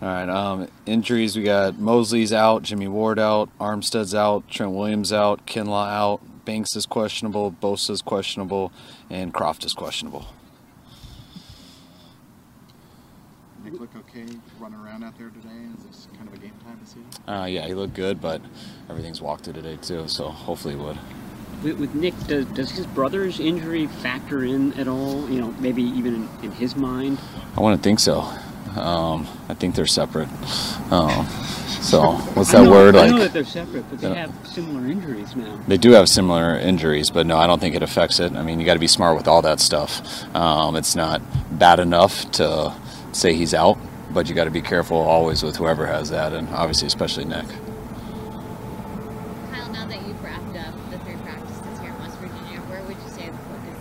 All right. Um, injuries: we got Moseley's out, Jimmy Ward out, Armstead's out, Trent Williams out, Kinlaw out, Banks is questionable, Bosa is questionable, and Kroft is questionable. Nick look okay running around out there today? Is this kind of a game time to see? Uh, yeah, he looked good, but everything's walked through today too, so hopefully he would. With, with Nick, does, does his brother's injury factor in at all? You know, maybe even in, in his mind. I wouldn't think so. Um, I think they're separate. Um, so what's that I know, word I like? know that they're separate, but they Yeah. have similar injuries now. They do have similar injuries, but no, I don't think it affects it. I mean, you got to be smart with all that stuff. Um, it's not bad enough to say he's out, but you got to be careful always with whoever has that, and obviously, especially Nick. Kyle, now that you've wrapped up the three practices here in West Virginia, where would you say the focus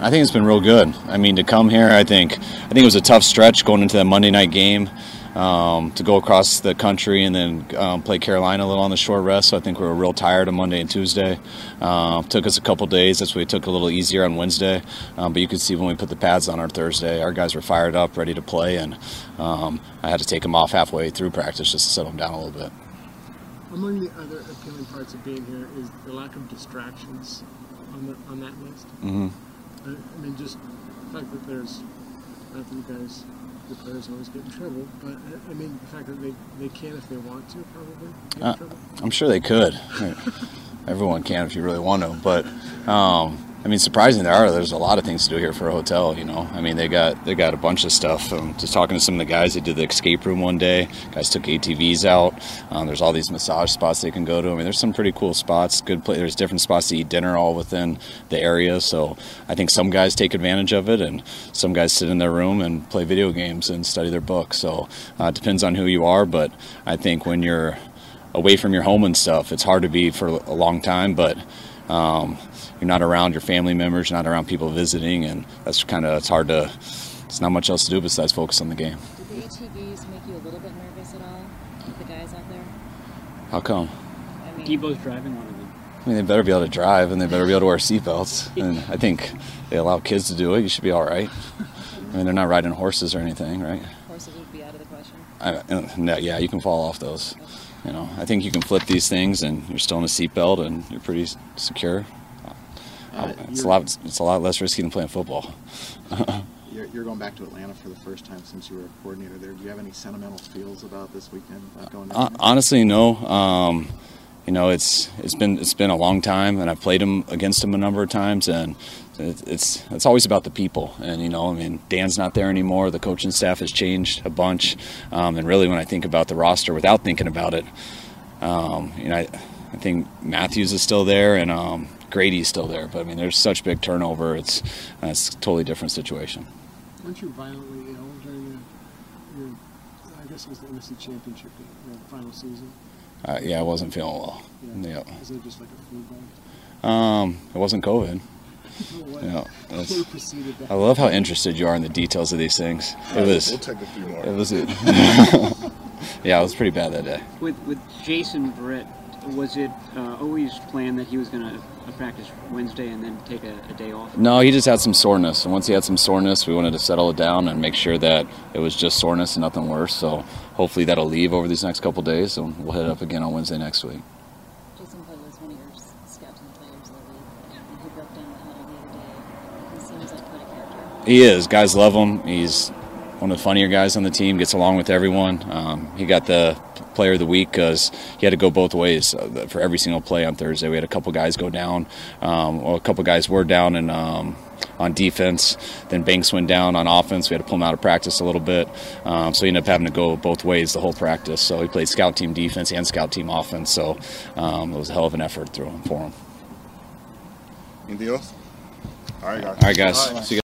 I think it's been real good. I mean, to come here, I think I think it was a tough stretch going into that Monday night game. Um, to go across the country and then um, play Carolina a little on the short rest, so I think we were real tired on Monday and Tuesday. Um, took us a couple days. That's why we took a little easier on Wednesday. Um, but you could see when we put the pads on our Thursday, our guys were fired up, ready to play, and um, I had to take them off halfway through practice just to settle them down a little bit. Among the other appealing parts of being here is the lack of distractions on the on that list. hmm I, I mean, just the fact that there's not that you guys, the players always get in trouble, but I, mean the fact that they, they can if they want to probably get Uh. I'm sure they could. Everyone can if you really want to, but um, I mean, surprisingly, there are. There's a lot of things to do here for a hotel. You know, I mean, they got they got a bunch of stuff. Um, just talking to some of the guys, they did the escape room one day. Guys took ATVs out. Um, there's all these massage spots they can go to. I mean, there's some pretty cool spots. Good play. There's different spots to eat dinner all within the area. So I think some guys take advantage of it, and some guys sit in their room and play video games and study their books. So uh, it depends on who you are, but I think when you're away from your home and stuff. It's hard to be for a long time, but um, you're not around your family members, you're not around people visiting, and that's kind of it's hard to. It's not much else to do besides focus on the game. Did the ATVs make you a little bit nervous at all with the guys out there? How come? I mean, Deebo's driving one of them. I mean, they better be able to drive, and they better be able to wear seatbelts. And I think they allow kids to do it. You should be all right. I mean, they're not riding horses or anything, right? horses would be out of the question. I, uh, no, yeah, you can fall off those. You know, I think you can flip these things, and you're still in a seatbelt, and you're pretty secure. Uh, it's a lot. It's a lot less risky than playing football. You're, you're going back to Atlanta for the first time since you were a coordinator there. Do you have any sentimental feels about this weekend? About going down Honestly, no. Um, you know, it's it's been it's been a long time, and I've played him against him a number of times, and it's it's always about the people. And you know, I mean, Dan's not there anymore. The coaching staff has changed a bunch, um, and really, when I think about the roster, without thinking about it, um, you know, I, I think Matthews is still there, and um, Grady's still there. But I mean, there's such big turnover. It's uh, it's a totally different situation. Weren't you violently ill during the, your, I guess it was the NFC Championship, your final season? Uh, yeah, I wasn't feeling well. Yeah. Is it just like a flu bug? Um, it wasn't COVID. What, Yeah, that's- what preceded that? I love how interested you are in the details of these things. It was. We'll take a few more. It was. yeah, it was pretty bad that day. With with Jason Verrett, was it uh, always planned that he was going to practice Wednesday and then take a, a day off? No, he just had some soreness, and once he had some soreness, we wanted to settle it down and make sure that it was just soreness and nothing worse. So hopefully that'll leave over these next couple days, and we'll hit it up again on Wednesday next week. Jason Hood was one of your s- scouts and players of the league, and he broke down the huddle the other day. He seems like quite a character. He is. Guys love him. He's one of the funnier guys on the team. Gets along with everyone. Um, he got the player of the week because he had to go both ways uh, for every single play on Thursday. We had a couple guys go down. Um, well, a couple guys were down and. Um, on defense, then Banks went down on offense. We had to pull him out of practice a little bit, um, so he ended up having to go both ways the whole practice. So he played scout team defense and scout team offense. So um, it was a hell of an effort through for him. Anything else? All right, guys. All right, guys. See you.